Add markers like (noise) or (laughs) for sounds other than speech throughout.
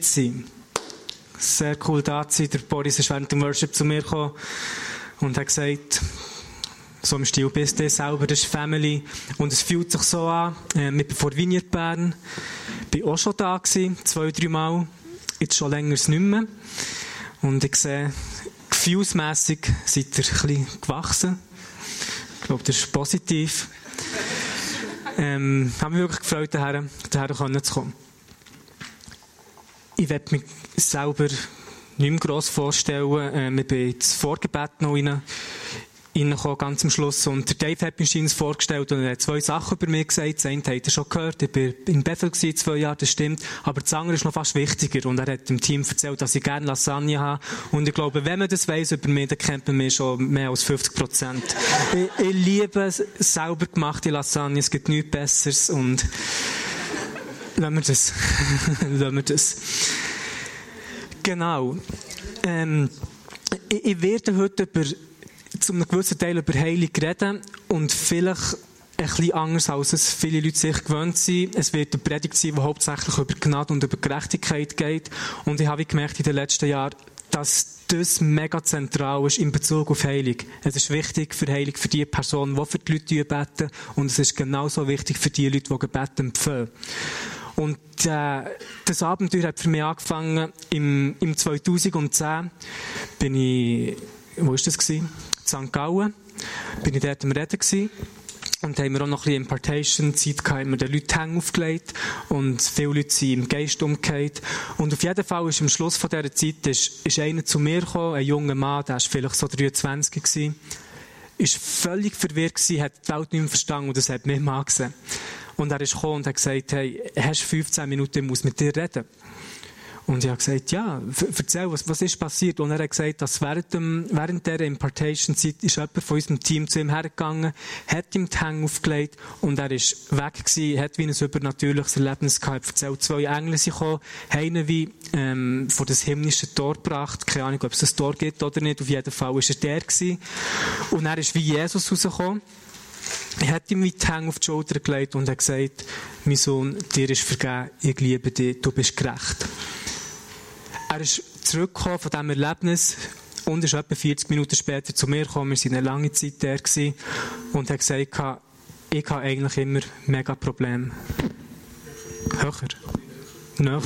zu sein. Sehr cool da zu sein. Der Boris ist während dem Worship zu mir gekommen und hat gesagt, so im Stil bist du selber, das ist Family. Und es fühlt sich so an, äh, mit vor Vineyard Bern. Ich war auch schon da gewesen, zwei, drei Mal. Jetzt schon länger nicht mehr. Und ich sehe, gefühlsmässig seid ihr ein bisschen gewachsen. Ich glaube, das ist positiv. Ähm, habe mich wirklich gefreut, daher, daher zu kommen. Ich werde mich selber nicht mehr gross vorstellen. Ähm, ich bin ins Vorgebet noch rein, reingekommen, ganz am Schluss. Und der Dave hat mir vorgestellt und er hat zwei Sachen über mich gesagt. Das eine hat er schon gehört. Ich war in Bethel zwei Jahre, das stimmt. Aber das andere ist noch fast wichtiger. Und er hat dem Team erzählt, dass ich gerne Lasagne habe. Und ich glaube, wenn man das weiss über mich, dann kennt man mich schon mehr als 50 Prozent. ich, ich liebe selber gemachte Lasagne. Es gibt nichts Besseres. Und das. lassen (laughs) wir das. Genau. Ähm, ich, ich werde heute über zu einem gewissen Teil über Heilung reden und vielleicht ein bisschen anders, als es viele Leute sich gewöhnt sind. Es wird eine Predigt sein, die hauptsächlich über Gnade und über Gerechtigkeit geht. Und ich habe gemerkt in den letzten Jahren, dass das mega zentral ist in Bezug auf Heilung. Es ist wichtig für Heilung für die Personen, die für die Leute beten. Und es ist genauso wichtig für die Leute, die Gebet empfehlen. Und äh, das Abenteuer hat für mich angefangen im, im 2010. Bin ich, wo ist das gewesen? St. Gallen. Bin ich dort am Reden gewesen. Und haben wir auch noch ein bisschen Impartation-Zeit gehabt, haben wir den Leuten Hänge aufgelegt. Und viele Leute sind im Geist umgekehrt. Und auf jeden Fall ist am Schluss von dieser Zeit ist, ist einer zu mir gekommen, ein junger Mann, der war vielleicht so 23 gewesen. Ist völlig verwirrt gewesen, hat die Welt nicht mehr verstanden und das hat mich mal gesehen. Und er ist gekommen und hat gesagt, hey, hast du 15 Minuten, ich muss mit dir reden. Und ich habe gesagt, ja, erzähl, was, was ist passiert? Und er hat gesagt, dass während, dem, während der Impartation-Zeit ist jemand von unserem Team zu ihm hergegangen, hat ihm die Hänge aufgelegt und er ist weg gewesen, hat wie ein übernatürliches Erlebnis gehabt. Er erzählt, zwei Engel sind gekommen, ihn wie, ähm, vor das himmlische Tor gebracht. Keine Ahnung, ob es das Tor gibt oder nicht. Auf jeden Fall ist er der gewesen. Und er ist wie Jesus rausgekommen. Er hat ihm die Hänge auf die Schulter gelegt und hat gesagt, mein Sohn, dir ist vergeben, ich liebe dich, du bist gerecht. Er ist zurückgekommen von diesem Erlebnis und ist etwa 40 Minuten später zu mir gekommen. Wir waren eine lange Zeit da und hat gesagt, ich habe eigentlich immer mega Probleme. Höher. Näher.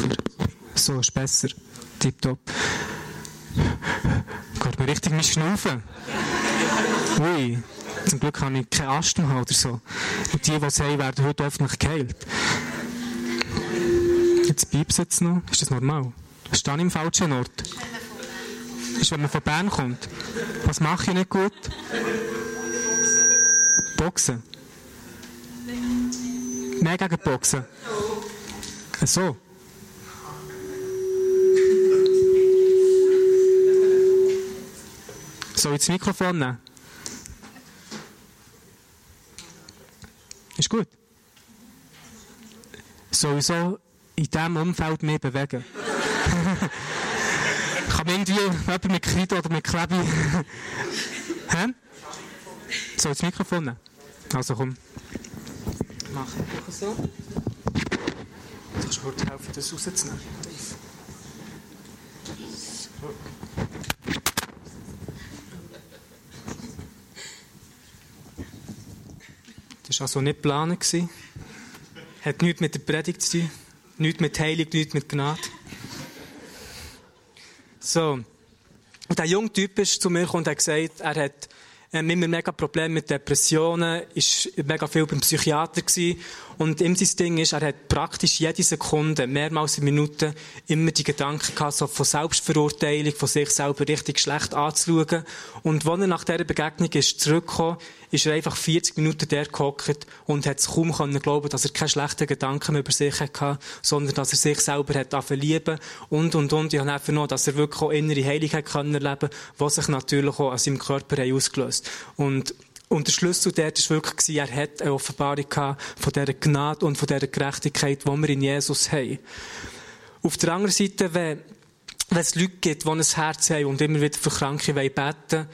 So ist besser. Tipptopp. Geht mir richtig mit Schnaufen. Ui. Zum Glück habe ich keinen Asthma oder so. Und die, die es haben, werden heute öffentlich geheilt. Jetzt piepst es noch. Ist das normal? Stehe ich im falschen Ort? Ist, wenn man von Bern kommt. Was mache ich nicht gut? Boxen. Mehr gegen Boxen. So. Soll ich das Mikrofon nehmen? Gut. Sowieso in diesem Umfeld mehr bewegen. Kann man irgendwie jemand mit Kreide oder mit Klebe... Hä? So, das Mikrofon nehmen? Also komm. Mach einfach so. Du kannst mir helfen, das rauszunehmen. So. Also nicht geplant. Hat nichts mit der Predigt zu tun, nichts mit Heilung, nichts mit Gnade. So. Und der junge Typ ist zu mir gekommen und hat gesagt, er hat ähm, immer mega Probleme mit Depressionen, ist mega viel beim Psychiater gewesen. Und ihm sein Ding ist, er hat praktisch jede Sekunde, mehrmals in Minuten, immer die Gedanken gehabt, so von Selbstverurteilung, von sich selber richtig schlecht anzuschauen. Und als er nach dieser Begegnung ist zurückgekommen, ist er einfach 40 Minuten der gehockt und hat es kaum können glauben, dass er keine schlechten Gedanken mehr über sich hatte, sondern dass er sich selber hat lieben und, und, und. Ich habe einfach noch, dass er wirklich auch innere hat können erleben, was sich natürlich auch an seinem Körper ausgelöst. Und und der Schlüssel dort war wirklich, er hat eine Offenbarung von dieser Gnade und von dieser Gerechtigkeit, die wir in Jesus haben. Auf der anderen Seite, wenn, wenn es Leute gibt, die ein Herz haben und immer wieder für Kranke beten wollen,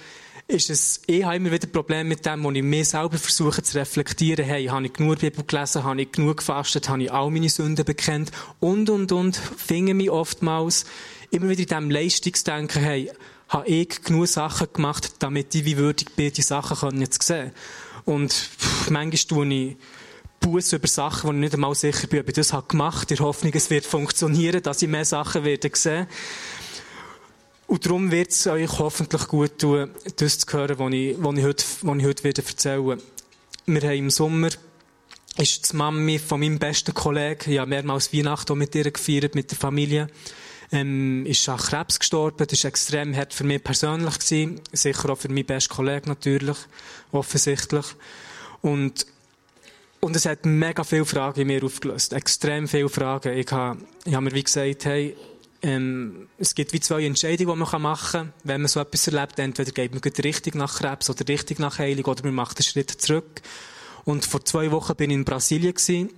ist es, ich habe immer wieder Probleme mit dem, wo ich mir selber versuche zu reflektieren. Hey, habe ich genug Bibel gelesen? Habe ich genug gefastet? Habe ich all meine Sünden bekennt? Und, und, und. Finde mich oftmals immer wieder in diesem Leistungsdenken, hey, habe ich genug Sachen gemacht, damit ich wie würdig bin, die Sachen können jetzt sehen. Und pff, manchmal tue ich Buß über Sachen, wo ich nicht einmal sicher bin, ob ich das habe gemacht in der Hoffnung, es wird funktionieren, dass ich mehr Sachen werde sehen. Und darum wird es euch hoffentlich gut tun, das zu hören, was ich, was ich heute, was ich heute wieder erzählen Wir haben im Sommer, ist die Mami von meinem besten Kollegen, habe mehrmals Weihnachten mit ihr gefeiert, mit der Familie, ähm, ist an Krebs gestorben. Das war extrem hart für mich persönlich gewesen. Sicher auch für meinen besten Kollegen natürlich. Offensichtlich. Und, und es hat mega viele Fragen in mir aufgelöst. Extrem viele Fragen. Ich habe, ich habe mir wie gesagt, hey, ähm, es gibt wie zwei Entscheidungen, die man machen kann, wenn man so etwas erlebt. Entweder geht man richtig nach Krebs oder richtig nach Heilung oder man macht einen Schritt zurück. Und vor zwei Wochen bin ich in Brasilien gewesen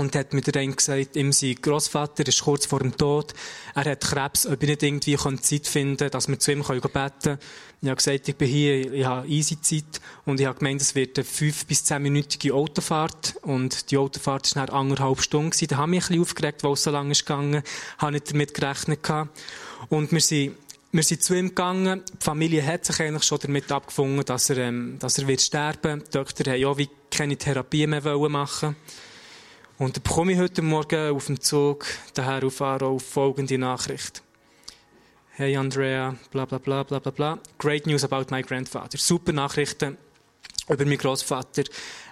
und hat mir dann gesagt, ihm sein Großvater ist kurz vor dem Tod. Er hat Krebs, ob ich nicht irgendwie Zeit finden kann, dass wir zu ihm beten können. Ich habe gesagt, ich bin hier, ich habe easy Zeit. Und ich habe gemeint, es wird eine fünf- bis zehnminütige Autofahrt. Und die Autofahrt war nach anderthalb Stunden. Da habe ich mich ein bisschen aufgeregt, weil es so lange ist gegangen. Habe nicht damit gerechnet. Und wir sind wir sind zu ihm gegangen. Die Familie hat sich eigentlich schon damit abgefunden, dass er, ähm, dass er wird sterben. Die Doktor haben auch wie keine Therapie mehr machen und dann bekomme ich heute Morgen auf dem Zug daher auf Aro folgende Nachricht. Hey Andrea, bla bla bla bla bla bla. Great news about my grandfather. Super Nachrichten über meinen Großvater.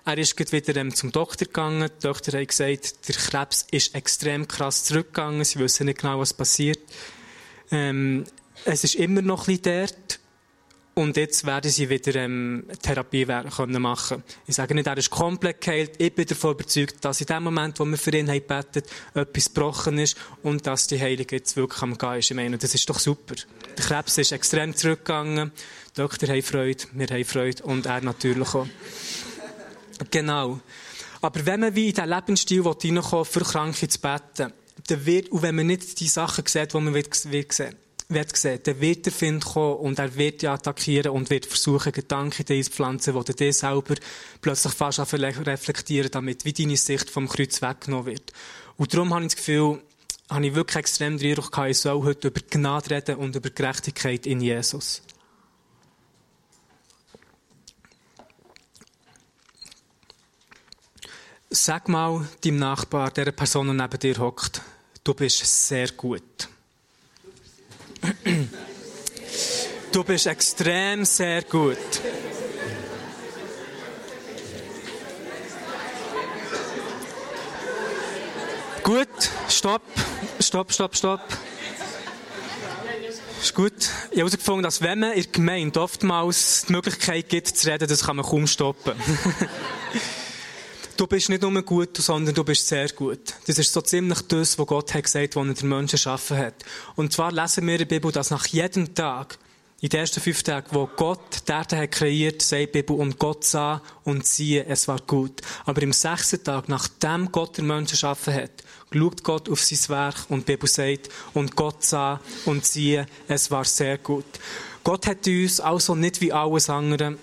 Er ist wieder ähm, zum Doktor gegangen. Die Doktor hat gesagt, der Krebs ist extrem krass zurückgegangen. Sie wissen nicht genau, was passiert. Ähm, es ist immer noch ein bisschen dort. Und jetzt werden sie wieder ähm, Therapie können machen Ich sage nicht, er ist komplett geheilt. Ich bin davon überzeugt, dass in dem Moment, wo wir für ihn gebetet etwas gebrochen ist und dass die Heilung jetzt wirklich am Gehen ist. Ich meine, das ist doch super. Der Krebs ist extrem zurückgegangen. Die Doktor haben Freude, wir haben Freude und er natürlich auch. Genau. Aber wenn man wie in diesen Lebensstil reinkommt, für Kranke zu beten, dann wird, und wenn man nicht die Sachen sieht, die man will, will sehen wird sehen, dann wird der Find kommen und er wird dich attackieren und wird versuchen, Gedanken in einzupflanzen, die dir selber plötzlich fast reflektieren, damit wie deine Sicht vom Kreuz weggenommen wird. Und darum habe ich das Gefühl, habe ich wirklich extrem den gehabt, ich soll heute über Gnade reden und über Gerechtigkeit in Jesus. Sag mal deinem Nachbar, der Person, die neben dir hockt, du bist sehr gut. Du bist extrem sehr gut. Gut, stopp, stopp, stopp, stopp. Ist gut. Ich habe herausgefunden, dass wenn man in der Gemeinde oftmals die Möglichkeit gibt, zu reden, das kann man kaum stoppen. (laughs) du bist nicht nur gut, sondern du bist sehr gut. Das ist so ziemlich das, was Gott hat gesagt, was er den Menschen geschaffen hat. Und zwar lesen wir in der Bibel, dass nach jedem Tag, in den ersten fünf Tagen, wo Gott die Erde hat kreiert, sagt die Bibel, und Gott sah und siehe, es war gut. Aber im sechsten Tag, nachdem Gott den Menschen geschaffen hat, schaut Gott auf sein Werk und die Bibel sagt, und Gott sah und siehe, es war sehr gut. Gott hat uns also nicht wie alles andere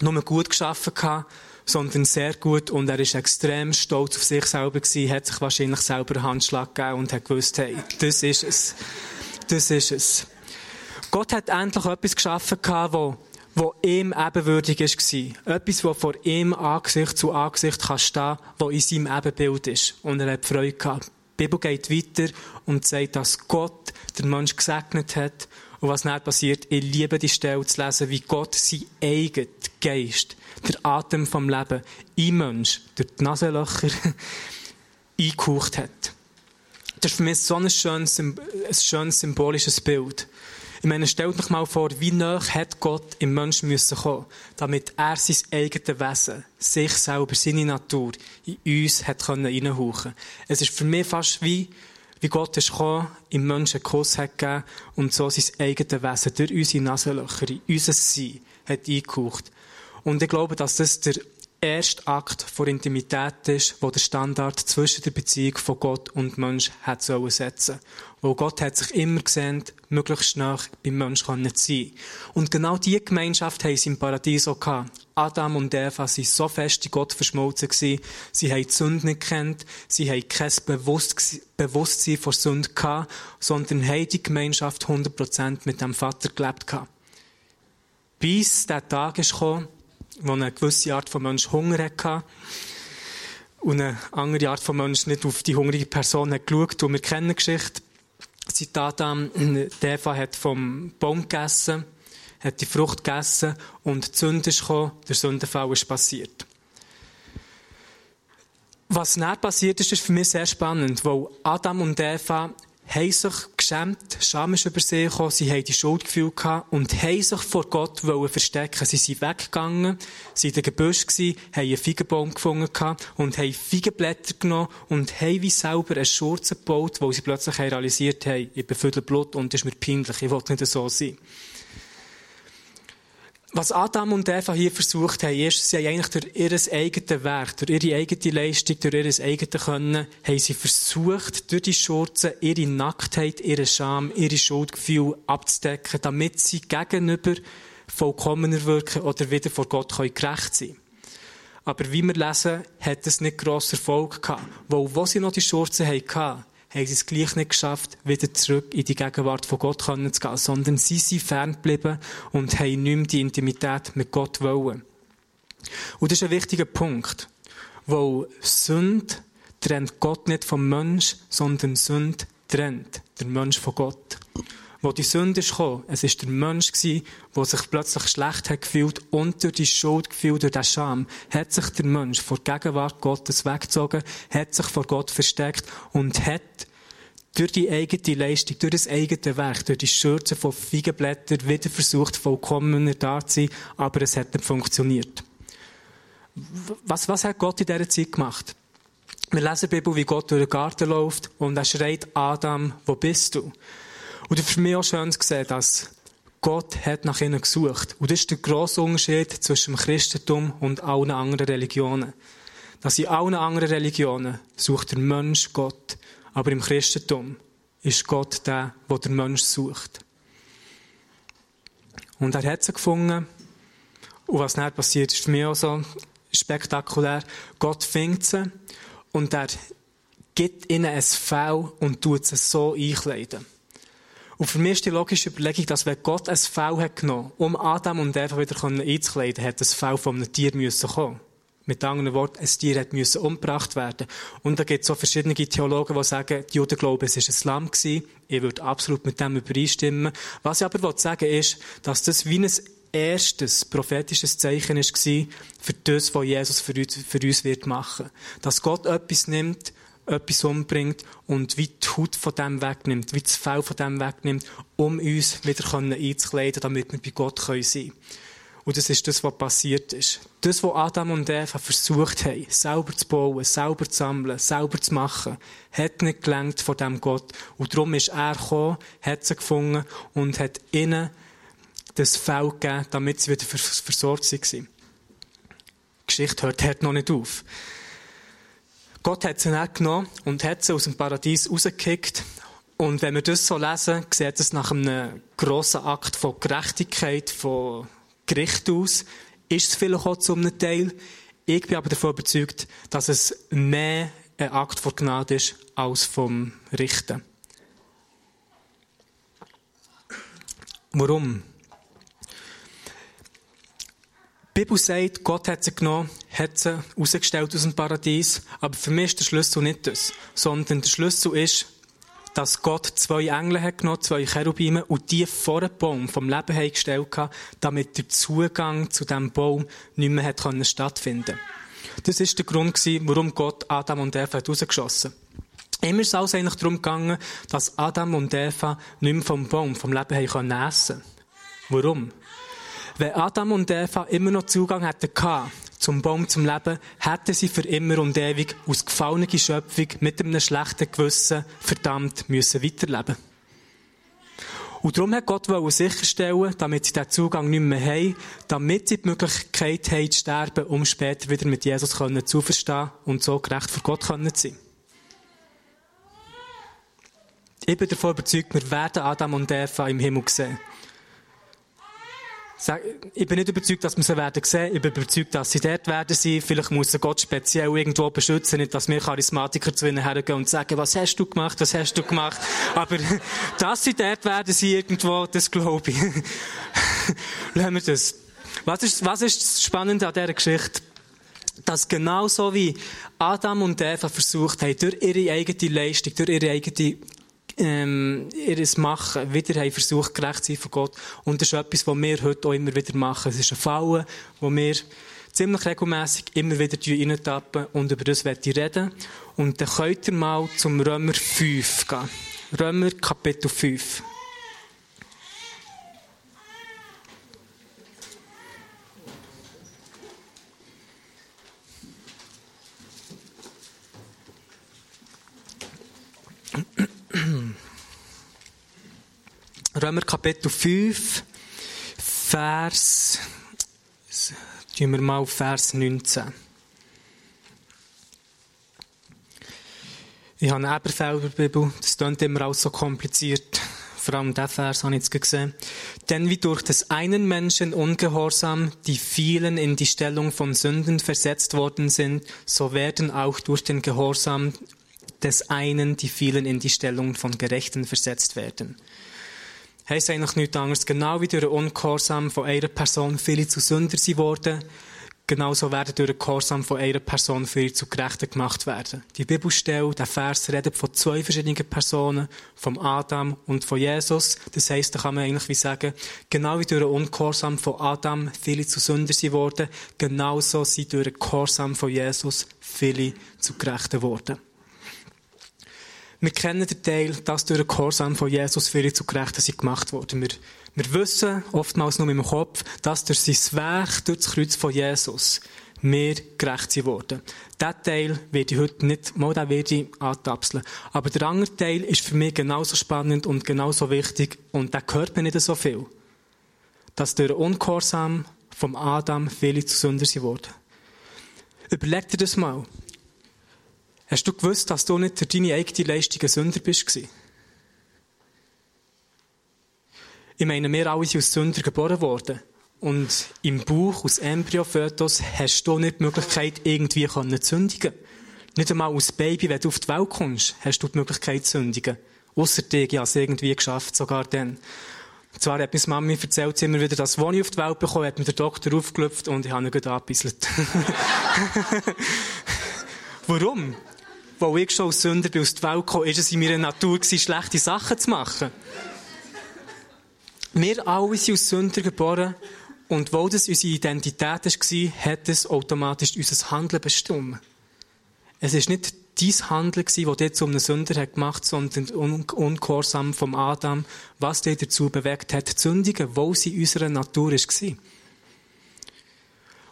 nur gut geschaffen gehabt, sondern sehr gut und er ist extrem stolz auf sich selber gewesen, hat sich wahrscheinlich selber einen Handschlag gegeben und hat gewusst, hey, das ist es. Das ist es. Gott hat endlich etwas geschaffen gehabt, wo, wo ihm ebenwürdig war. Etwas, wo vor ihm Angesicht zu Angesicht kann stehen, wo in seinem Ebenbild ist. Und er hat Freude gehabt. Die Bibel geht weiter und sagt, dass Gott den Menschen gesegnet hat. Und was dann passiert, ich liebe die Stelle zu lesen, wie Gott sein eigenes Geist der Atem vom Leben in Mensch durch die Nasenlöcher (laughs) eingehaucht hat. Das ist für mich so ein schönes, ein schönes symbolisches Bild. Ich meine, stellt euch mal vor, wie nah hat Gott im Menschen müssen kommen, damit er sein eigenes Wesen, sich selber, seine Natur in uns hat können. Es ist für mich fast wie, wie Gott ist gekommen, im Menschen einen Kuss hat gegeben und so sein eigenes Wesen durch unsere Nasenlöcher unser Sein hat eingehaucht. Und ich glaube, dass das der erste Akt von Intimität ist, wo der Standard zwischen der Beziehung von Gott und Mensch hat sollen setzen. Wo Gott hat sich immer gesehen, möglichst nah beim Mensch nicht sein. Und genau diese Gemeinschaft haben sie im Paradies auch gehabt. Adam und Eva waren so fest in Gott verschmolzen gewesen. Sie haben die Sünde nicht gekannt. Sie haben kein Bewusstsein vor Sünde gehabt, sondern haben die Gemeinschaft 100% mit dem Vater gelebt gehabt. Bis der Tag ist gekommen, wo eine gewisse Art von Mensch Hunger hatte und eine andere Art von Mensch nicht auf die hungrige Person hat geschaut. Und wir kennen die Geschichte. Seit Adam, (clears throat) Eva hat vom Baum gegessen, hat die Frucht gegessen und die Sünde ist gekommen, der Sündenfall ist passiert. Was dann passiert ist, ist für mich sehr spannend, weil Adam und Eva haben sich geschämt, Scham ist über sie gekommen, sie haben die Schuldgefühl gehabt und haben sich vor Gott verstecken. Sie sind weggegangen, sie in den Gebüsch, haben einen Feigenbaum gefunden und haben Feigenblätter genommen und haben wie selber eine Schurze gebaut, wo sie plötzlich realisiert haben, ich bin Blut und es ist mir peinlich, ich will nicht so sein. Was Adam und Eva hier versucht haben, ist, sie haben eigentlich durch ihr eigenes Werk, durch ihre eigene Leistung, durch ihr eigenes Können, haben sie versucht, durch die Schurze ihre Nacktheit, ihre Scham, ihre Schuldgefühle abzudecken, damit sie gegenüber vollkommener wirken oder wieder vor Gott gerecht sein können. Aber wie wir lesen, hat es nicht grosser Erfolg gehabt. Weil, wo sie noch die Schurze hatten, haben sie es gleich nicht geschafft, wieder zurück in die Gegenwart von Gott zu gehen, sondern sie sind ferngeblieben und haben nicht mehr die Intimität mit Gott wollen. Und das ist ein wichtiger Punkt, weil Sünde trennt Gott nicht vom Mensch, sondern Sünde trennt der Mensch von Gott. Wo die Sünde gekommen, es ist der Mensch der sich plötzlich schlecht hat gefühlt und durch die Schuld gefühlt, durch den Scham, hat sich der Mensch vor der Gegenwart Gottes weggezogen, hat sich vor Gott versteckt und hat durch die eigene Leistung, durch das eigene Werk, durch die Schürze von Feigenblättern wieder versucht, vollkommener da zu sein, aber es hat nicht funktioniert. Was, was hat Gott in dieser Zeit gemacht? Wir lesen der Bibel, wie Gott durch den Garten läuft und er schreit, Adam, wo bist du? Und für mich auch schön zu sehen, dass Gott hat nach ihnen gesucht. Und das ist der grosse Unterschied zwischen dem Christentum und allen anderen Religionen. Dass in allen anderen Religionen sucht der Mensch Gott. Aber im Christentum ist Gott der, der der Mensch sucht. Und er hat sie gefunden. Und was dann passiert, ist für mich auch so spektakulär. Gott findet sie und er gibt ihnen ein Fell und tut sie so einkleiden. Und für mich ist die logische Überlegung, dass wenn Gott ein Fell hat genommen, um Adam und Eva wieder einzukleiden, hat das Fell von einem Tier müssen kommen. Mit anderen Worten, ein Tier hat müssen umgebracht werden. Und da gibt es so verschiedene Theologen, die sagen, die Juden glauben, es war ein Lamm gewesen. Ich würde absolut mit dem übereinstimmen. Was ich aber sagen ist, dass das wie ein erstes prophetisches Zeichen war für das, was Jesus für uns, für uns wird machen. Dass Gott etwas nimmt, etwas umbringt und wie die Haut von dem wegnimmt, wie das Fell von dem wegnimmt, um uns wieder einzukleiden, damit wir bei Gott sein können. Und das ist das, was passiert ist. Das, was Adam und Eva versucht haben, selber zu bauen, selber zu sammeln, selber zu machen, hat nicht gelangt von dem Gott. Und darum ist er gekommen, hat sie gefunden und hat ihnen das Fell gegeben, damit sie wieder versorgt waren. Die Geschichte hört, hört noch nicht auf. Gott hat sie dann genommen und hat sie aus dem Paradies rausgekickt. Und wenn wir das so lesen, sieht es nach einem grossen Akt von Gerechtigkeit, von Gericht aus. Ist es vielleicht auch zu einem Teil. Ich bin aber davon überzeugt, dass es mehr ein Akt von Gnade ist als vom Richten. Warum? Die Bibel sagt, Gott hat sie genommen, hat sie rausgestellt aus dem Paradies. Aber für mich ist der Schlüssel nicht das. Sondern der Schlüssel ist, dass Gott zwei Engel hat genommen, zwei Cherubime, und die vor dem Baum vom Leben gestellt hat, damit der Zugang zu diesem Baum nicht mehr hat stattfinden Das ist der Grund warum Gott Adam und Eva hat rausgeschossen Immer ist es eigentlich darum gegangen, dass Adam und Eva nicht mehr vom Baum, vom Leben essen können. Warum? Wenn Adam und Eva immer noch Zugang hätten zum Baum zum Leben, hätten sie für immer und ewig aus gefallener Schöpfung mit einem schlechten Gewissen verdammt müssen weiterleben. Und darum hat Gott sicherstellen, damit sie diesen Zugang nicht mehr haben, damit sie die Möglichkeit haben, zu sterben, um später wieder mit Jesus zu verstehen und so gerecht vor Gott zu sein. Ich bin davon überzeugt, wir werden Adam und Eva im Himmel sehen. Ich bin nicht überzeugt, dass wir sie werden sehen. Ich bin überzeugt, dass sie dort werden sein. Vielleicht muss Gott speziell irgendwo beschützen, nicht, dass wir Charismatiker zu ihnen hergehen und sagen, was hast du gemacht, was hast du gemacht. Aber, (laughs) dass sie dort werden sein irgendwo, das glaube ich. (laughs) Lassen wir das. Was ist, was ist das Spannende an dieser Geschichte? Dass genauso wie Adam und Eva versucht haben, durch ihre eigene Leistung, durch ihre eigene ähm, ihr Machen wieder haben versucht, gerecht zu sein von Gott. Und das ist etwas, was wir heute auch immer wieder machen. Es ist ein Fallen, wo wir ziemlich regelmäßig immer wieder reintappen und über das werde ich reden. Und dann könnt ihr mal zum Römer 5 gehen. Römer Kapitel 5. Römer Kapitel 5, Vers, tun wir mal Vers 19. Ich habe eine Eberfelder Bibel, das klingt immer alles so kompliziert. Vor allem der Vers habe ich jetzt gesehen. Denn wie durch des einen Menschen Ungehorsam die vielen in die Stellung von Sünden versetzt worden sind, so werden auch durch den Gehorsam des einen die vielen in die Stellung von Gerechten versetzt werden. Heißt eigentlich nichts anderes. Genau wie durch den Ungehorsam von einer Person viele zu Sünder sind worden, genauso werden durch den Gehorsam von einer Person viele zu Gerechten gemacht werden. Die Bibelstelle, der Vers redet von zwei verschiedenen Personen, vom Adam und von Jesus. Das heisst, da kann man eigentlich wie sagen, genau wie durch den Ungehorsam von Adam viele zu Sünder sind worden, genauso sind durch den Gehorsam von Jesus viele zu Gerechten worden. Wir kennen den Teil, dass durch den Gehorsam von Jesus viele zu Gerechten sind gemacht worden. Wir, wir wissen, oftmals nur im Kopf, dass durch sein Werk, durch das Kreuz von Jesus, wir gerecht sind worden. Diesen Teil werde ich heute nicht, mal den werde ich antapseln. Aber der andere Teil ist für mich genauso spannend und genauso wichtig und der gehört mir nicht so viel. Dass durch den Ungehorsam vom Adam viele zu Sünder sind worden. Überleg dir das mal. Hast du gewusst, dass du nicht deine eigene Leistung ein Sünder bist? Ich meine, wir alle sind aus Sünder geboren worden. Und im Bauch, aus Embryo-Fötus, hast du nicht die Möglichkeit, irgendwie zu sündigen. Nicht einmal als Baby, wenn du auf die Welt kommst, hast du die Möglichkeit zu sündigen. Ausser dir, ich habe es irgendwie geschafft, sogar dann. Und zwar hat meine Mami erzählt immer wieder, dass, als ich auf die Welt bekommen hat mir der Doktor aufgelöpft und ich habe ihn gut angebisselt. (laughs) Warum? Weil ich schon als Sünder bin aus der Welt gekommen, ist es in meiner Natur gewesen, schlechte Sachen zu machen. Wir alle sind aus Sünder geboren und weil das unsere Identität war, hat es automatisch unser Handeln bestimmt. Es ist nicht dein Handeln das dich zu einem Sünder hat gemacht, sondern Un Ungehorsam vom Adam, was dich dazu bewegt hat, zu sündigen, wo sie in unserer Natur war.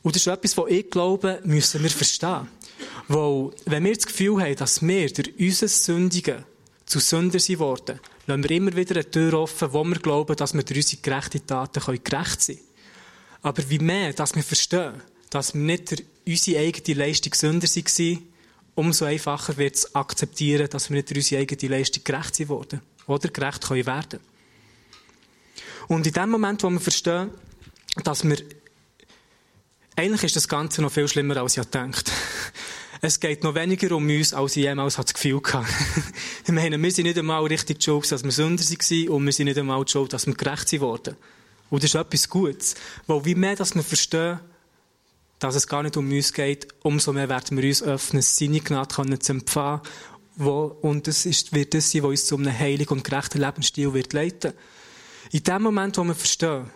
Und das ist etwas, was ich glaube, müssen wir verstehen. Weil, wenn wir das Gefühl haben, dass wir durch unser Sündigen zu Sünder sind worden, lassen wir immer wieder eine Tür offen, wo wir glauben, dass wir durch unsere gerechten Taten gerecht sein können. Aber wie mehr, dass wir verstehen, dass wir nicht durch unsere eigene Leistung Sünder waren, umso einfacher wird es akzeptieren, dass wir nicht durch unsere eigene Leistung gerecht sind worden. Oder gerecht können werden. Und in dem Moment, wo wir verstehen, dass wir eigentlich ist das Ganze noch viel schlimmer, als ich gedacht (laughs) Es geht noch weniger um uns, als ich jemals das Gefühl hatte. (laughs) ich meine, wir sind nicht einmal richtig Schuld, dass wir Sünder waren und wir sind nicht einmal Schuld, dass wir gerecht wurden. Und das ist etwas Gutes. Weil wie mehr dass wir verstehen, dass es gar nicht um uns geht, umso mehr werden wir uns öffnen, seine Gnade zu empfangen. Wo, und das ist, wird das sein, was uns zu einem heiligen und gerechten Lebensstil wird leiten. In dem Moment, wo wir verstehen,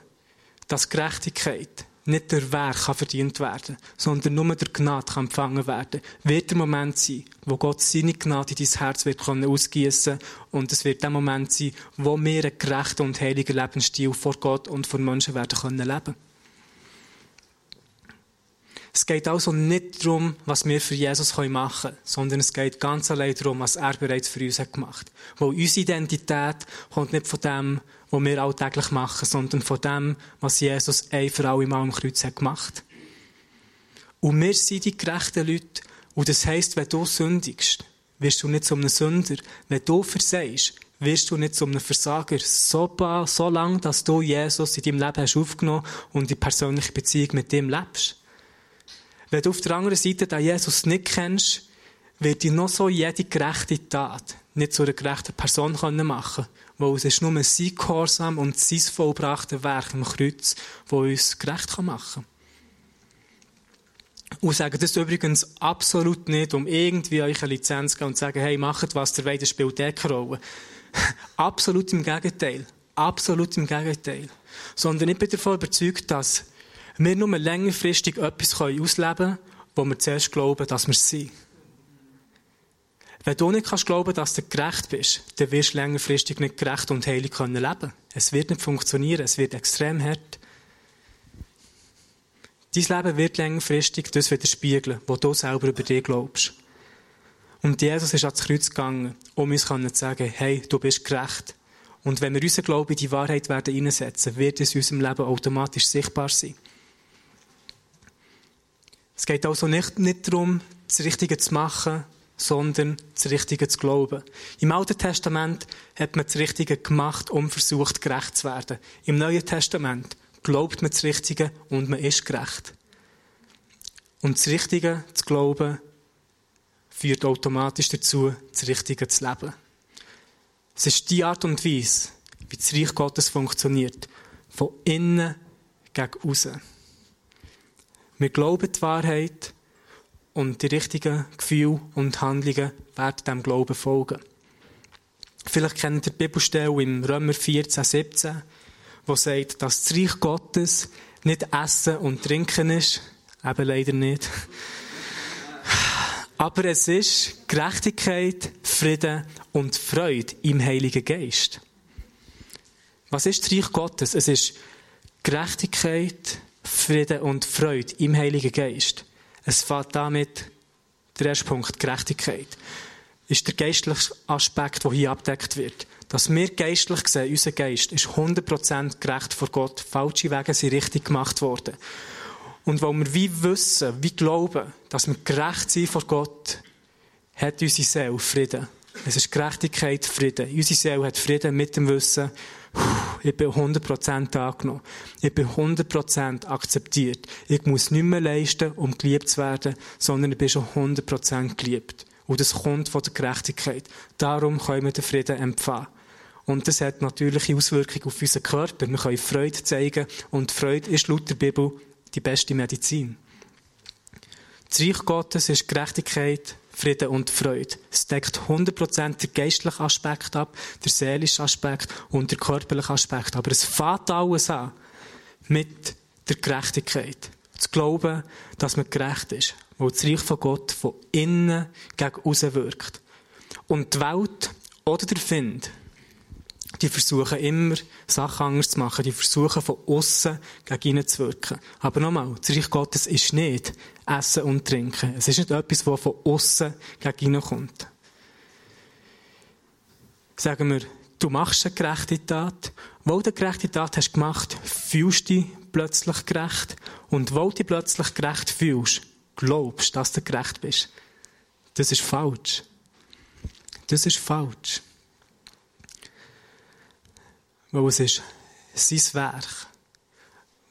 dass Gerechtigkeit nicht der Werk kann verdient werden, sondern nur der Gnade kann empfangen werden, wird der Moment sein, wo Gott seine Gnade in dein Herz wird können und es wird der Moment sein, wo wir einen gerechten und heiligen Lebensstil vor Gott und vor Menschen werden können leben. Es geht also nicht darum, was wir für Jesus machen können, sondern es geht ganz allein darum, was er bereits für uns hat gemacht hat. Weil unsere Identität kommt nicht von dem, was wir alltäglich machen, sondern von dem, was Jesus ein für alle Mal am Kreuz hat gemacht. Und wir sind die gerechten Leute. Und das heisst, wenn du sündigst, wirst du nicht zu einem Sünder. Wenn du versagst, wirst du nicht zu einem Versager. So, so lange, dass du Jesus in deinem Leben hast aufgenommen und die persönliche Beziehung mit ihm lebst. Wenn du auf der anderen Seite den Jesus nicht kennst, wird dich noch so jede gerechte Tat nicht zu einer gerechten Person machen können. Weil es ist nur sein Gehorsam und sein vollbrachte Werk im Kreuz, das uns gerecht machen kann. Und sagen das übrigens absolut nicht, um irgendwie euch eine Lizenz zu geben und zu sagen, hey, macht was der das spielt keine Rolle. (laughs) absolut im Gegenteil. Absolut im Gegenteil. Sondern ich bin davon überzeugt, dass wir nur längerfristig etwas ausleben können, wo wir zuerst glauben, dass wir es sind. Wenn du nicht kannst glauben, dass du gerecht bist, dann wirst du längerfristig nicht gerecht und heilig können leben. Es wird nicht funktionieren, es wird extrem hart. Dein Leben wird längerfristig das widerspiegeln, was du selber über dich glaubst. Und Jesus ist ans Kreuz gegangen, um uns zu sagen, hey, du bist gerecht. Und wenn wir unseren Glauben in die Wahrheit werden einsetzen, wird es in unserem Leben automatisch sichtbar sein. Es geht also nicht, nicht darum, das Richtige zu machen, sondern das Richtige zu glauben. Im Alten Testament hat man das Richtige gemacht, um versucht, gerecht zu werden. Im Neuen Testament glaubt man das Richtige und man ist gerecht. Und das Richtige zu glauben, führt automatisch dazu, das Richtige zu leben. Es ist die Art und Weise, wie das Reich Gottes funktioniert. Von innen gegen außen. Wir glauben die Wahrheit und die richtigen Gefühle und Handlungen werden dem Glauben folgen. Vielleicht kennt ihr die Bibelstelle im Römer 14, 17, wo sagt, dass das Reich Gottes nicht Essen und Trinken ist. Eben leider nicht. Aber es ist Gerechtigkeit, Frieden und Freude im Heiligen Geist. Was ist das Reich Gottes? Es ist Gerechtigkeit, Frieden und Freude im Heiligen Geist. Es fängt damit, der erste Punkt, Gerechtigkeit, ist der geistliche Aspekt, der hier abdeckt wird. Dass wir geistlich sehen, unser Geist ist 100% gerecht vor Gott. Falsche Wege sind richtig gemacht worden. Und weil wir wie wissen, wie glauben, dass wir gerecht sind vor Gott, hat unsere Seele Frieden. Es ist Gerechtigkeit, Frieden. Unsere Seele hat Frieden mit dem Wissen, ich bin 100% angenommen. Ich bin 100% akzeptiert. Ich muss nicht mehr leisten, um geliebt zu werden, sondern ich bin schon 100% geliebt. Und das kommt von der Gerechtigkeit. Darum können wir den Frieden empfangen. Und das hat natürliche Auswirkungen auf unseren Körper. Wir können Freude zeigen. Und Freude ist laut der Bibel die beste Medizin. Das Reich Gottes ist Gerechtigkeit, Frieden und Freude. Es deckt 100% den geistlichen Aspekt ab, den seelischen Aspekt und den körperlichen Aspekt. Aber es fängt alles an mit der Gerechtigkeit. Zu glauben, dass man gerecht ist, weil das Reich von Gott von innen gegen außen wirkt. Und die Welt oder der Find die versuchen immer, Sachen anders zu machen. Die versuchen von außen gegen ihnen zu wirken. Aber nochmal, das Reich Gottes ist nicht Essen und Trinken. Es ist nicht etwas, das von außen gegen ihnen kommt. Sagen wir, du machst eine gerechte Tat. Weil du eine gerechte Tat hast gemacht, fühlst du dich plötzlich gerecht. Und weil du dich plötzlich gerecht fühlst, glaubst, dass du gerecht bist. Das ist falsch. Das ist falsch. Weil es ist sein Werk,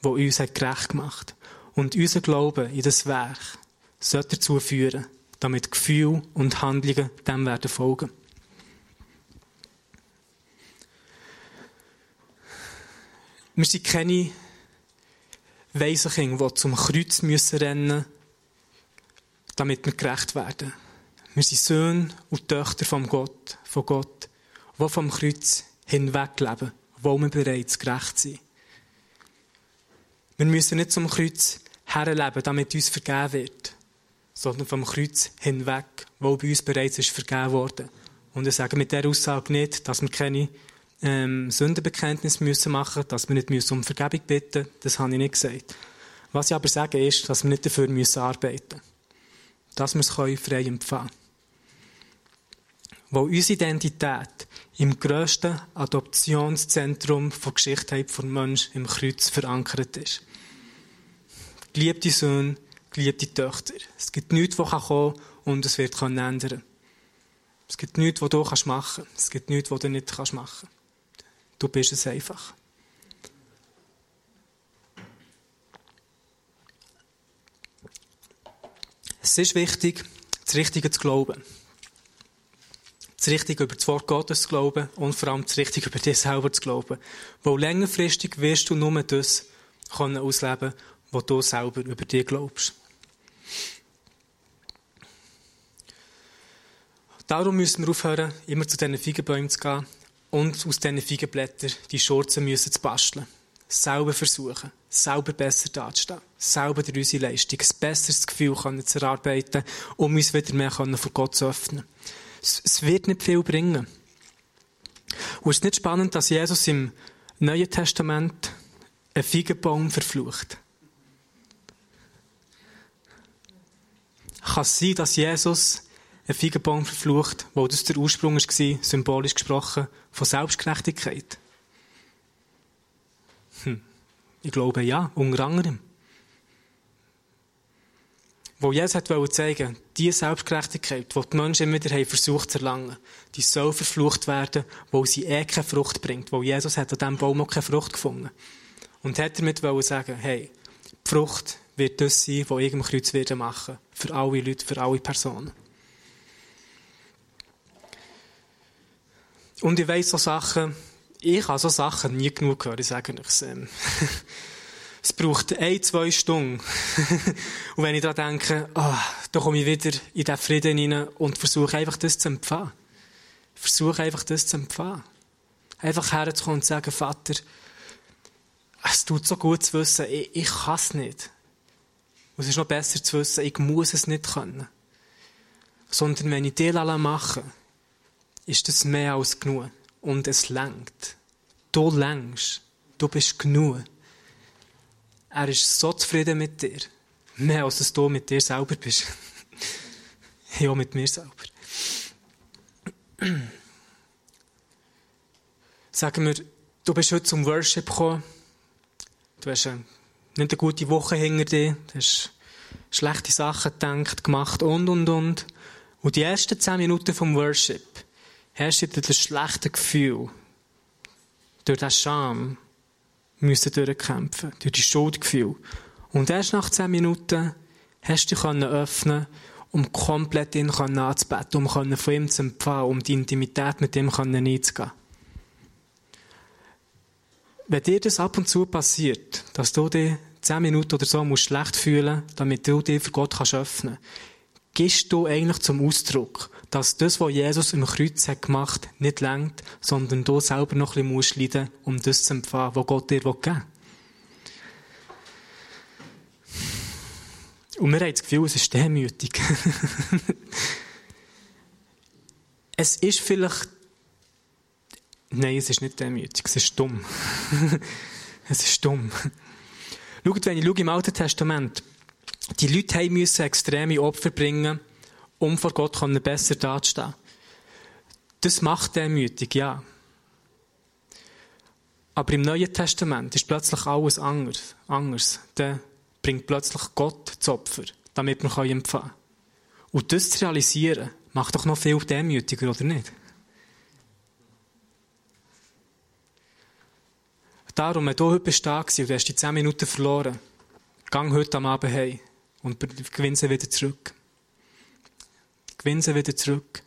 das uns gerecht gemacht hat. Und unser Glaube in das Werk sollte dazu führen, damit Gefühle und Handlungen dem werden folgen. Wir sind keine Waisenkinder, die zum Kreuz müssen rennen damit wir gerecht werden. Wir sind Söhne und Töchter von Gott, von Gott, die vom Kreuz hinweg leben wo wir bereits gerecht sind. Wir müssen nicht zum Kreuz herleben, damit uns vergeben wird, sondern vom Kreuz hinweg, wo bei uns bereits ist vergeben worden. Und ich sage mit dieser Aussage nicht, dass wir keine ähm, Sündenbekenntnis müssen machen, dass wir nicht müssen um Vergebung bitten. Das habe ich nicht gesagt. Was ich aber sage, ist, dass wir nicht dafür müssen arbeiten. Dass wir es frei empfangen können. Weil unsere Identität im grössten Adoptionszentrum von Geschichte von Mensch im Kreuz verankert ist. Geliebte Söhne, geliebte Töchter. Es gibt nichts, was kommen kann und es wird ändern kann. Es gibt nichts, was du machen kannst. Es gibt nichts, was du nicht machen kannst. Du bist es einfach. Es ist wichtig, das Richtige zu glauben. Das Richtige über das Wort Gottes zu glauben und vor allem das Richtige über dich selber zu glauben. Weil längerfristig wirst du nur das können ausleben was du selber über dich glaubst. Darum müssen wir aufhören, immer zu diesen Feigenbäumen zu gehen und aus diesen Feigenblättern die Schurzen müssen zu basteln. Selber versuchen, selber besser dazustehen, selber durch unsere Leistung ein besseres Gefühl können zu erarbeiten, um uns wieder mehr vor Gott zu öffnen. Es, wird nicht viel bringen. Und es ist nicht spannend, dass Jesus im Neuen Testament einen Feigenbaum verflucht. Kann es sein, dass Jesus einen Feigenbaum verflucht, wo das der Ursprung war, symbolisch gesprochen, von Selbstgerechtigkeit? Hm. Ich glaube ja, unter anderem. Wo Jesus wollte zeigen, die Selbstgerechtigkeit, die die Menschen immer wieder versucht zu erlangen, die soll verflucht werden, wo sie eh keine Frucht bringt, wo Jesus hat an diesem Baum auch keine Frucht gefunden. Und hat damit sagen, hey, die Frucht wird das sein, was ich am Kreuz machen werde. Für alle Leute, für alle Personen. Und ich weiss so Sachen, ich habe so Sachen nie genug gehört, ich sage euch ähm, (laughs) Es braucht ein, zwei Stunden. (laughs) und wenn ich daran denke, oh, da komme ich wieder in diesen Frieden hinein und versuche einfach das zu empfangen. Versuche einfach das zu empfangen. Einfach herzukommen und zu sagen, Vater, es tut so gut zu wissen, ich, ich kann es nicht. Und es ist noch besser zu wissen, ich muss es nicht können. Sondern wenn ich dir mache, ist das mehr als genug. Und es lenkt. Du längst. Du bist genug. Er ist so zufrieden mit dir. Mehr als dass du mit dir selber bist. (laughs) ja, mit mir selber. (clears throat) Sagen wir, du bist heute zum Worship gekommen. Du hast eine, nicht eine gute Woche hinter dir. Du hast schlechte Sachen gedacht, gemacht und, und, und. Und die ersten zehn Minuten vom Worship hast du das schlechte Gefühl, durch den Scham müssen durchkämpfen, durch die Schuldgefühl. Und erst nach zehn Minuten hast du dich öffnen um komplett ihn anzubeten, um von ihm zu empfangen, um die Intimität mit ihm einzugehen. Wenn dir das ab und zu passiert, dass du dich zehn Minuten oder so schlecht fühlen damit du dich für Gott kannst öffnen gibst du eigentlich zum Ausdruck, dass das, was Jesus im Kreuz hat gemacht, nicht lenkt, sondern du selber noch ein bisschen leiden musst, um das zu empfangen, was Gott dir geben will. Und wir haben das Gefühl, es ist demütig. (laughs) es ist vielleicht, nein, es ist nicht demütig, es ist dumm. (laughs) es ist dumm. Schaut, wenn ich schaue im Alten Testament, die Leute müssen extreme Opfer bringen, um vor Gott besser dazustehen. Das macht demütig, ja. Aber im Neuen Testament ist plötzlich alles anders. anders. Dann bringt plötzlich Gott das Opfer, damit man empfangen kann. Und das zu realisieren, macht doch noch viel demütiger, oder nicht? Darum, wenn du heute bist da und du hast die 10 Minuten verloren, gang heute am Abend heim und gewinn sie wieder zurück. Gewinn sie wieder zurück.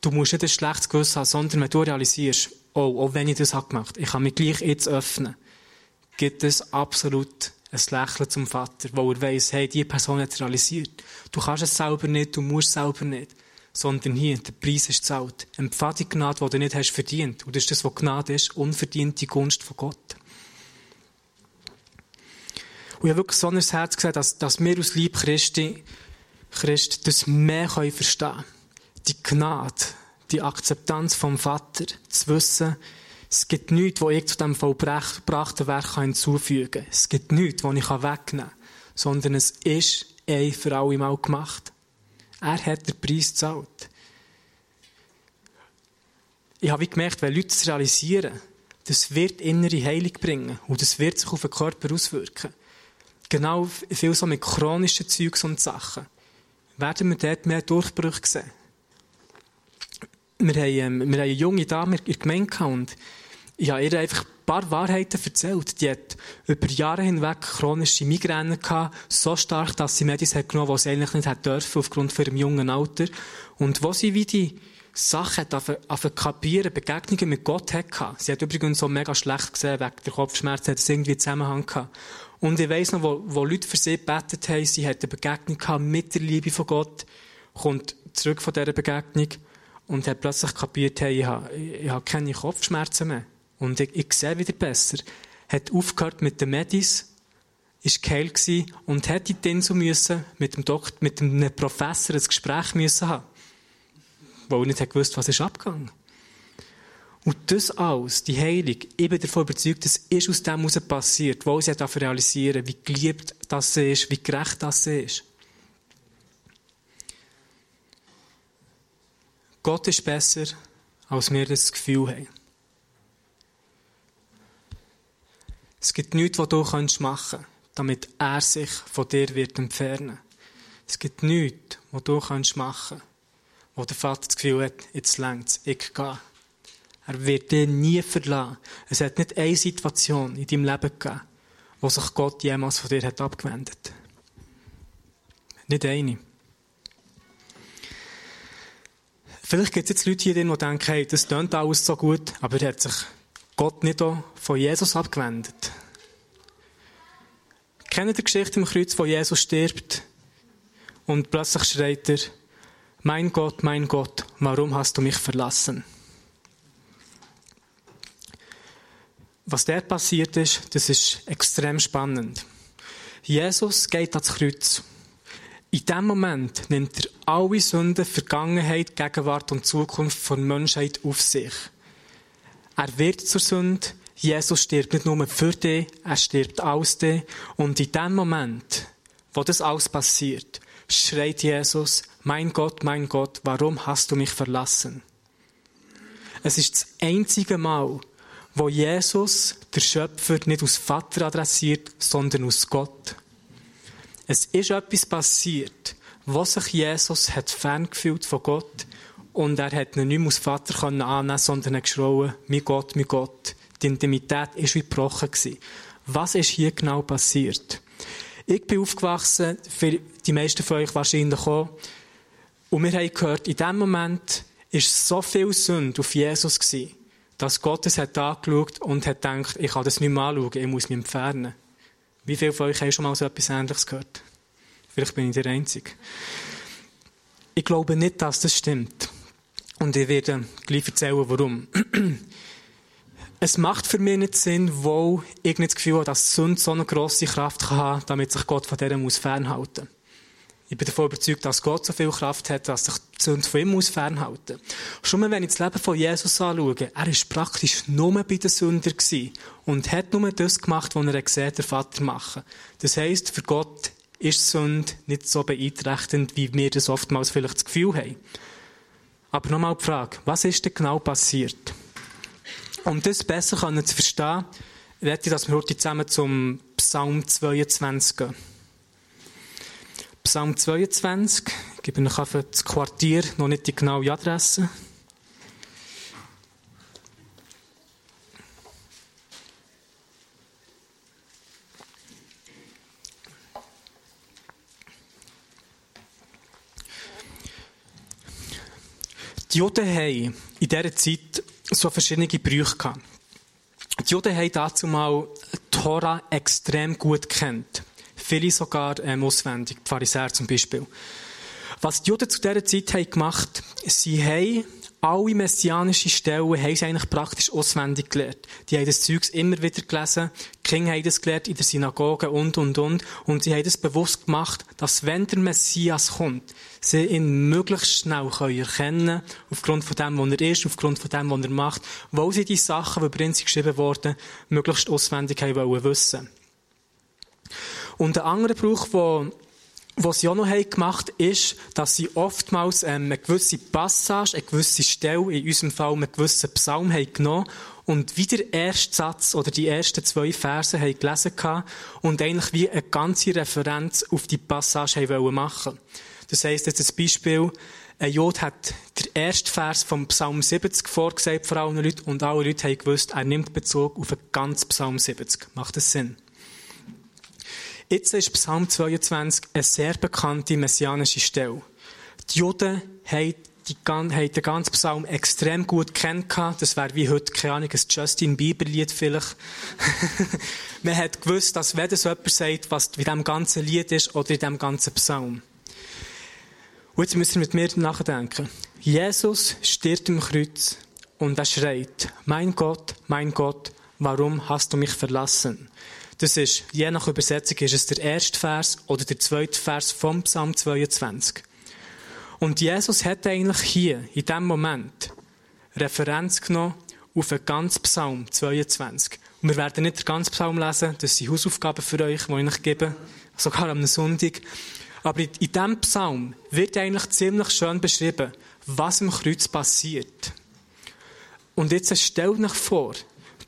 Du musst nicht ein schlechtes Gewissen haben, sondern wenn du realisierst, oh, auch wenn ich das habe gemacht, ich kann mich gleich jetzt öffnen, gibt es absolut ein Lächeln zum Vater, wo er weiss, hey, die Person hat es realisiert. Du kannst es selber nicht, du musst es selber nicht. Sondern hier, der Preis ist zahlt. Empfang die Gnade, die du nicht hast verdient. Und das ist das, was Gnade ist, unverdiente Gunst von Gott. Und ich habe wirklich so ein Herz gesehen, dass, dass wir aus Lieb Christi, Christ das mehr verstehen können. Die Gnade, die Akzeptanz vom Vater, zu wissen, es gibt nichts, was ich zu diesem vollbrachten Werk hinzufügen kann. Es gibt nichts, was ich wegnehmen kann. sondern es ist ein für alle Mal gemacht. Er hat den Preis gezahlt. Ich habe gemerkt, wenn Leute es realisieren, das wird innere Heilung bringen und das wird sich auf den Körper auswirken. Genau viel so mit chronischen Zeugs und Sachen. Werden wir dort mehr Durchbrüche sehen. Wir haben, ähm, wir haben eine junge Dame in der Gemeinde und ich habe ihr einfach ein paar Wahrheiten erzählt. Die hat über Jahre hinweg chronische Migräne gehabt, so stark, dass sie Medis hat genommen, was sie eigentlich nicht hat dürfen, aufgrund von jungen Alter. Und wo sie wie die Sachen hat auf kapieren, Begegnungen mit Gott hatte. Sie hat übrigens so mega schlecht gesehen, wegen der Kopfschmerzen, hat es irgendwie Zusammenhang gehabt. Und ich weiss noch, wo, wo Leute für sie gebetet haben, sie hat eine Begegnung gehabt mit der Liebe von Gott, kommt zurück von dieser Begegnung und hat plötzlich kapiert, hey, ich habe, ich habe keine Kopfschmerzen mehr. Und ich, ich sehe wieder besser. Hat aufgehört mit den Medis, ist geheilt und hätte dann so müssen, mit dem Doktor, mit einem Professor ein Gespräch müssen haben weil er nicht gewusst was ist abgegangen. Und das alles, die Heilung, ich bin davon überzeugt, das ist aus dem heraus passiert, wo sie dafür realisieren, wie geliebt das ist, wie gerecht das ist. Gott ist besser, als wir das Gefühl haben. Es gibt nichts, was du machen kannst, damit er sich von dir wird entfernen Es gibt nichts, was du machen kannst, wo der Vater das Gefühl hat, jetzt längt's, ich gehe. Er wird dich nie verlassen. Es hat nicht eine Situation in deinem Leben gegeben, wo sich Gott jemals von dir hat abgewendet. Nicht eine. Vielleicht gibt es jetzt Leute hier, die denken, hey, das klingt alles so gut, aber hat sich Gott nicht auch von Jesus abgewendet. Kennt ihr die Geschichte im Kreuz, wo Jesus stirbt und plötzlich schreit er, mein Gott, mein Gott, warum hast du mich verlassen? Was der passiert ist, das ist extrem spannend. Jesus geht ans Kreuz. In dem Moment nimmt er alle Sünden, Vergangenheit, Gegenwart und Zukunft von Menschheit auf sich. Er wird zur Sünde. Jesus stirbt nicht nur für dich, er stirbt aus dich. Und in dem Moment, wo das alles passiert, schreit Jesus, mein Gott, mein Gott, warum hast du mich verlassen? Es ist das einzige Mal, wo Jesus, der Schöpfer, nicht aus Vater adressiert, sondern aus Gott. Es ist etwas passiert, wo sich Jesus hat ferngefühlt von Gott und er hat nicht mehr als Vater annehmen sondern hat geschrien, mein Gott, mein Gott. Die Intimität ist wie gebrochen Was ist hier genau passiert? Ich bin aufgewachsen, für die meisten von euch wahrscheinlich auch. Und wir haben gehört, in dem Moment war so viel Sünde auf Jesus gewesen, dass Gott es hat angeschaut und hat gedacht, ich kann das nicht mehr anschauen, ich muss mich entfernen. Wie viele von euch haben schon mal so etwas Ähnliches gehört? Vielleicht bin ich der Einzige. Ich glaube nicht, dass das stimmt. Und ich werde gleich erzählen, warum. (clears throat) Es macht für mich nicht Sinn, wo ich nicht das Gefühl habe, dass Sünde so eine grosse Kraft kann haben, damit sich Gott von der muss fernhalten Ich bin davon überzeugt, dass Gott so viel Kraft hat, dass sich die Sünde von ihm muss fernhalten Schon mal, wenn ich das Leben von Jesus anschaue, er war praktisch nur bei den Sündern und hat nur das gemacht, was er gesehen der Vater machen. Das heisst, für Gott ist Sünde nicht so beeinträchtigend, wie wir das oftmals vielleicht das Gefühl haben. Aber nochmal die Frage, was ist denn genau passiert? Um das besser zu verstehen, werde ich, dass wir heute zusammen zum Psalm 22 gehen. Psalm 22, ich gebe euch einfach das Quartier, noch nicht die genaue Adresse. Die Juden haben in dieser Zeit so verschiedene Brüche. Die Juden haben dazu mal Tora extrem gut kennt. Viele sogar ähm, auswendig, die Pharisäer zum Beispiel. Was die Juden zu dieser Zeit haben gemacht, sie haben alle messianischen Stellen haben sie eigentlich praktisch auswendig gelernt. Die haben das Zeugs immer wieder gelesen, die Kinder haben das gelernt in der Synagoge und, und, und. Und sie haben das bewusst gemacht, dass wenn der Messias kommt, sie ihn möglichst schnell können erkennen aufgrund von dem, was er ist, aufgrund von dem, was er macht, wo sie die Sachen, die über ihn geschrieben wurden, möglichst auswendig haben wollen wissen. Und ein anderer Brauch, wo was sie auch noch gemacht haben, ist, dass sie oftmals ähm, eine gewisse Passage, eine gewisse Stelle, in unserem Fall einen gewissen Psalm haben genommen und wie der erste Satz oder die ersten zwei Verse haben gelesen haben und eigentlich wie eine ganze Referenz auf die Passage haben wollen machen. Das heisst, jetzt ein Beispiel, ein Jod hat den ersten Vers vom Psalm 70 vorgesagt vor allen Leuten und alle Leute haben gewusst, er nimmt Bezug auf den ganzen Psalm 70. Macht das Sinn? Jetzt ist Psalm 22 eine sehr bekannte messianische Stelle. Die Juden haben, den ganzen Psalm extrem gut kennt. Das wäre wie heute, keine Ahnung, ein Justin Bieber-Lied vielleicht. (laughs) Man hat gewusst, dass wenn das jemand sagt, was in diesem ganzen Lied ist oder in diesem ganzen Psalm. Und jetzt müssen wir mit mir nachdenken. Jesus stirbt im Kreuz und er schreit, mein Gott, mein Gott, warum hast du mich verlassen? Das ist, je nach Übersetzung, ist es der erste Vers oder der zweite Vers vom Psalm 22. Und Jesus hat eigentlich hier, in diesem Moment, Referenz genommen auf den ganzen Psalm 22. Und wir werden nicht den ganzen Psalm lesen, das sind Hausaufgaben für euch, die ich euch gebe, sogar am Sonntag. Aber in, diesem Psalm wird eigentlich ziemlich schön beschrieben, was im Kreuz passiert. Und jetzt stellt euch vor,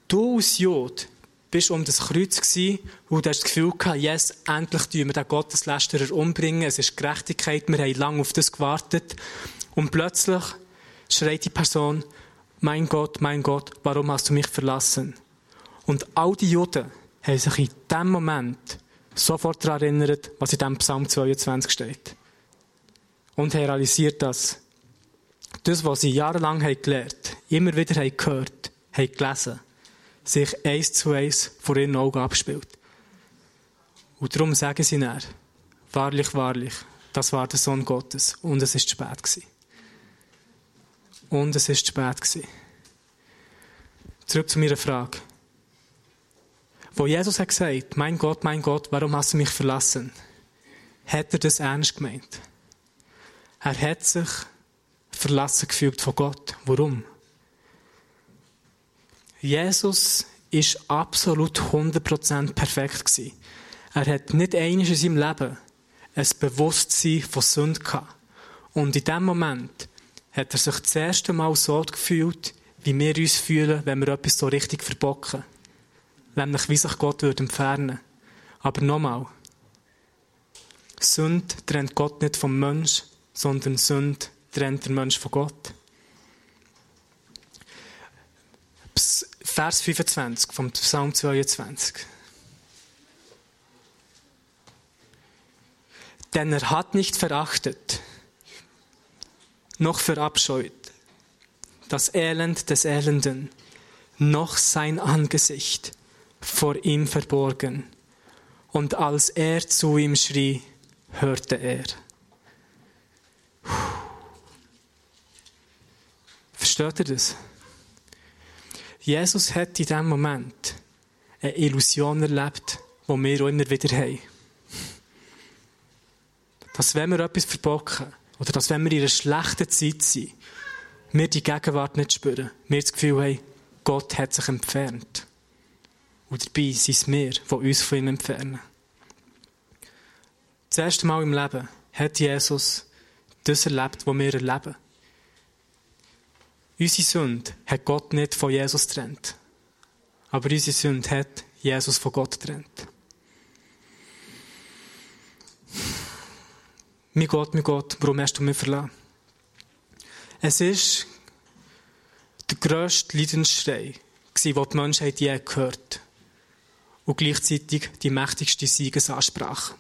du als Jod bist um das Kreuz gewesen, wo du hast das Gefühl gehabt, yes, endlich tun wir den Gotteslästerer umbringen, es ist Gerechtigkeit, wir haben lange auf das gewartet. Und plötzlich schreit die Person, mein Gott, mein Gott, warum hast du mich verlassen? Und all die Juden haben sich in dem Moment sofort daran erinnert, was in diesem Psalm 22 steht. Und haben realisiert, dass das, was sie jahrelang haben gelernt, immer wieder haben gehört, haben gelesen, sich eins zu eins vor ihren Augen abspielt. Und darum sagen sie näher, wahrlich, wahrlich, das war der Sohn Gottes. Und es ist spät gewesen. Und es ist spät gewesen. Zurück zu meiner Frage. Wo Jesus hat gesagt, mein Gott, mein Gott, warum hast du mich verlassen? Hat er das ernst gemeint? Er hat sich verlassen gefühlt von Gott. Warum? Jesus ist absolut 100% perfekt. Er hat nicht eines in seinem Leben ein Bewusstsein von Sünde gehabt. Und in dem Moment hat er sich das erste Mal so gefühlt, wie wir uns fühlen, wenn wir etwas so richtig verbocken. Nämlich, wie sich Gott würde entfernen. Aber nochmal. Sünde trennt Gott nicht vom Mensch, sondern Sünde trennt der Mensch von Gott. Vers 25 vom Psalm 22. Denn er hat nicht verachtet, noch verabscheut das Elend des Elenden, noch sein Angesicht vor ihm verborgen. Und als er zu ihm schrie, hörte er. Versteht ihr das? Jesus hat in diesem Moment eine Illusion erlebt, die wir auch immer wieder haben. Dass wenn wir etwas verbocken, oder dass wenn wir in einer schlechten Zeit sind, wir die Gegenwart nicht spüren. Wir das Gefühl haben, Gott hat sich entfernt. Und dabei sind es wir, die uns von ihm entfernen. Das erste Mal im Leben hat Jesus das erlebt, was wir erleben. Unsere Sünde hat Gott nicht von Jesus getrennt. Aber unsere Sünde hat Jesus von Gott getrennt. Mein Gott, mein Gott, warum hast du mich verlassen? Es ist der grösste Leidensschrei, den die Menschheit je gehört Und gleichzeitig die mächtigste Siegesansprache.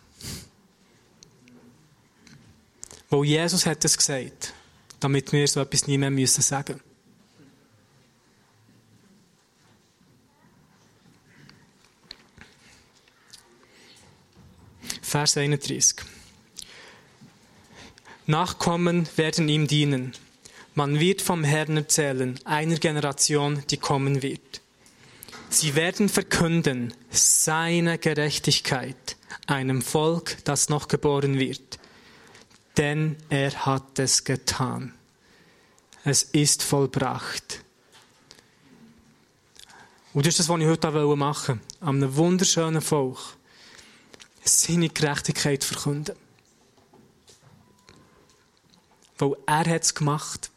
Wo Jesus hat es gesagt, damit wir so etwas nie mehr müssen sagen. Vers 31. Nachkommen werden ihm dienen. Man wird vom Herrn erzählen, einer Generation, die kommen wird. Sie werden verkünden seine Gerechtigkeit einem Volk, das noch geboren wird. Denn er hat es getan. Es ist vollbracht. Und das ist das, was ich heute machen wollte. An einem wunderschönen Volk seine Gerechtigkeit verkünden. Weil er hat es gemacht.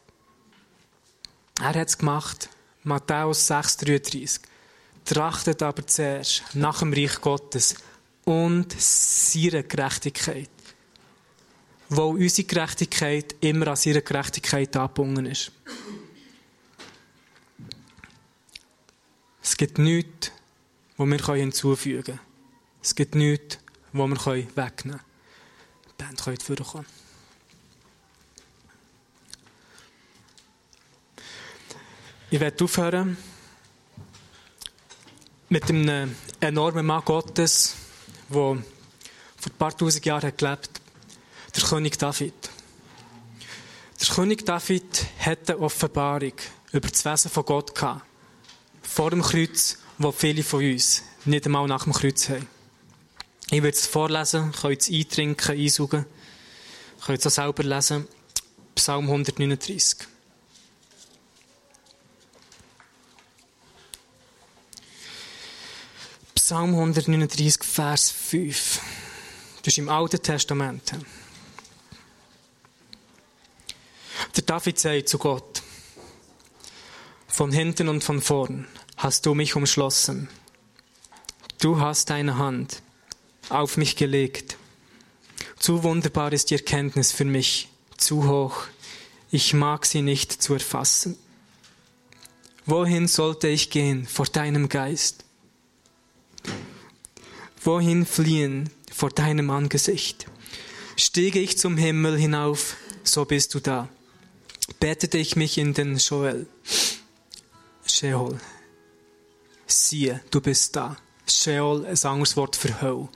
Er hat es gemacht. Matthäus 6,33. Trachtet aber zuerst nach dem Reich Gottes und seiner Gerechtigkeit. Wo unsere Gerechtigkeit immer an seiner Gerechtigkeit angebunden ist. Es gibt nichts, was wir hinzufügen können. Es gibt nichts, was wir wegnehmen können. Die Band könnte vorkommen. Ich werde aufhören mit einem enormen Mann Gottes, der vor ein paar tausend Jahren hat gelebt der König David. Der König David hatte eine Offenbarung über das Wesen von Gott gehabt. Vor dem Kreuz, wo viele von uns nicht einmal nach dem Kreuz haben. Ich werde es vorlesen, könnt es eintrinken, einsaugen. Könnt es auch selber lesen. Psalm 139. Psalm 139, Vers 5. Das ist im Alten Testament. Der David sagt zu Gott, von hinten und von vorn hast du mich umschlossen. Du hast deine Hand auf mich gelegt. Zu wunderbar ist die Erkenntnis für mich, zu hoch. Ich mag sie nicht zu erfassen. Wohin sollte ich gehen vor deinem Geist? Wohin fliehen vor deinem Angesicht? Stiege ich zum Himmel hinauf, so bist du da. Bettete ich mich in den Joel, Sheol. Siehe, du bist da. Sheol, ein anderes Wort für Hölle.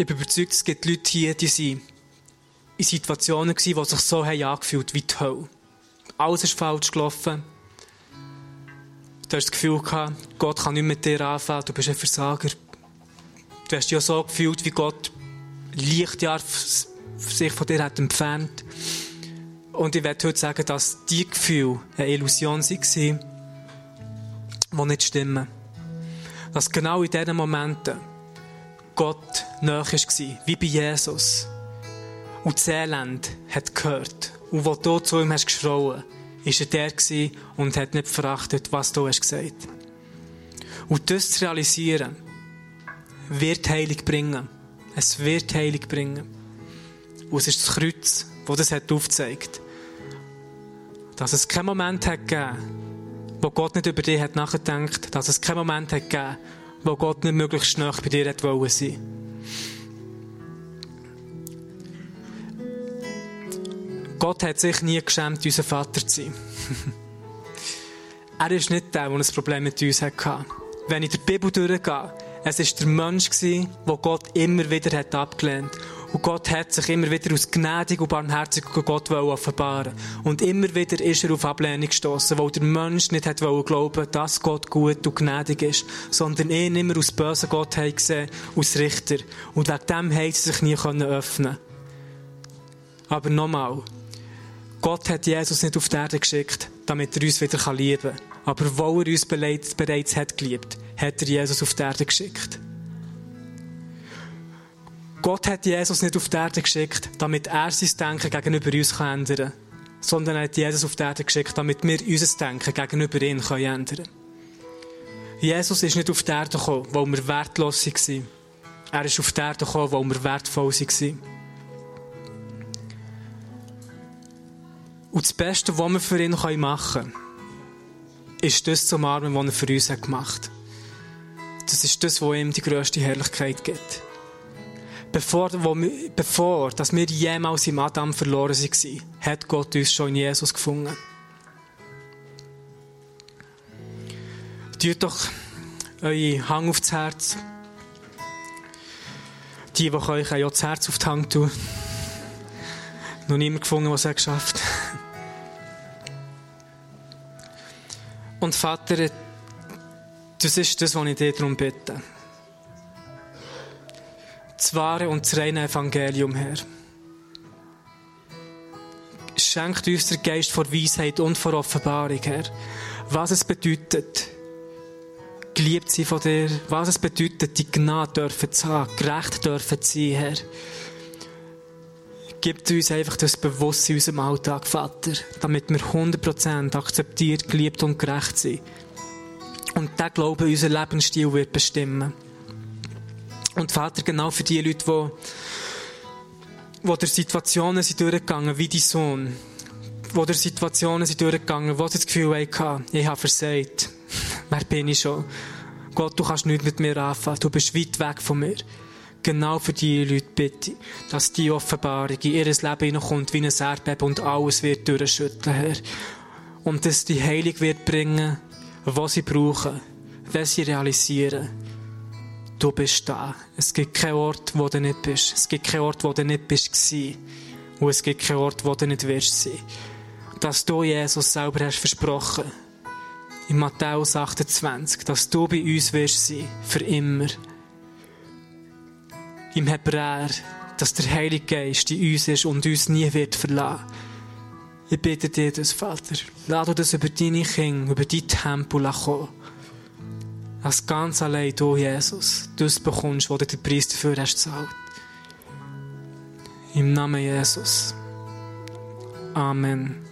Ich bin überzeugt, es gibt Leute hier, die sind in Situationen waren, die sich so haben angefühlt wie die Hölle. Alles ist falsch gelaufen. Du hast das Gefühl gehabt, Gott kann nicht mit dir anfangen, du bist ein Versager. Du hast dich ja so gefühlt, wie Gott Lichtjahr sich von dir hat entfernt. Und ich werde heute sagen, dass die Gefühle eine Illusion waren, die nicht stimmen. Dass genau in diesen Momenten Gott näher war, wie bei Jesus. Und das Elend hat gehört. Und wo du zu ihm hast ist er der und hat nicht verachtet, was du hast gesagt. Und das zu realisieren, wird Heilig bringen. Es wird Heilig bringen. Und es ist das Kreuz, das das hat. Dass es keinen Moment hat gegeben, wo Gott nicht über dich hat nachgedacht, dass es keinen Moment hat gegeben, wo Gott nicht möglichst schnell bei dir sein. Gott hat sich nie geschämt, unser Vater zu sein. (laughs) er ist nicht der, der ein Problem mit uns hatte. Wenn ich die Bibel durchgehe, es war der Mensch, den Gott immer wieder abgelehnt hat. Und Gott hat sich immer wieder aus gnädig und barmherzig Gott offenbaren Und immer wieder ist er auf Ablehnung gestoßen, weil der Mensch nicht hat glauben dass Gott gut und gnädig ist, sondern ihn immer aus bösen Gott gesehen, aus Richter. Und wegen dem hat sie sich nie öffnen Aber nochmal, Gott hat Jesus nicht auf die Erde geschickt, damit er uns wieder lieben kann. Aber weil er uns bereits hat geliebt, hat er Jesus auf die Erde geschickt. Gott hat Jesus nicht auf die Erde geschickt, damit er sein Denken gegenüber uns ändern kann, sondern er hat Jesus auf die Erde geschickt, damit wir unser Denken gegenüber ihm ändern können. Jesus ist nicht auf die Erde gekommen, weil wir wertlos waren. Er ist auf die Erde gekommen, weil wir wertvoll waren. Und das Beste, was wir für ihn machen können, ist das zu umarmen, was er für uns gemacht hat. Das ist das, was ihm die grösste Herrlichkeit gibt. Bevor, wo wir, bevor dass wir jemals im Adam verloren waren, hat Gott uns schon in Jesus gefunden. Tut doch eure Hang aufs Herz. Die, die euch auch das Herz auf die Hand tun. Noch niemand gefunden, was er geschafft hat. Und Vater, das ist das, was ich dir darum bitte das wahre und das reine Evangelium, Herr. Schenkt uns der Geist vor Weisheit und vor Offenbarung, Herr. Was es bedeutet, geliebt sein von dir, was es bedeutet, die Gnade dürfen zu haben, gerecht dürfen zu sein, Herr. Gib uns einfach das Bewusstsein in unserem Alltag, Vater, damit wir 100% akzeptiert, geliebt und gerecht sind. Und der Glaube unser Lebensstil wird bestimmen. Und Vater, genau für die Leute, die, die durch Situationen sind durchgegangen, wie dein Sohn, die durch Situationen sind durchgegangen, wo sie das Gefühl hatten, ich habe versagt. (laughs) Wer bin ich schon? Gott, du kannst nichts mit mir anfangen. Du bist weit weg von mir. Genau für die Leute bitte, dass die Offenbarung in ihr Leben hineinkommt wie ein Erdbeben und alles wird durchschütteln, Herr. Und dass die Heilung wird bringen, was sie brauchen, wenn sie realisieren, du bist da. Es gibt keinen Ort, wo du nicht bist. Es gibt keinen Ort, wo du nicht bist gewesen. Und es gibt keinen Ort, wo du nicht wirst sein. Dass du, Jesus, selber hast versprochen, in Matthäus 28, dass du bei uns wirst sein, für immer. Im Hebräer, dass der Heilige Geist in uns ist und uns nie wird verlassen. Ich bitte dir das, Vater. Lass du das über deine Kinder, über dein Tempel kommen. Als ganz allein du, Jesus, das bekommst, wo du den Preis dafür hast gezahlt. Im Namen Jesus. Amen.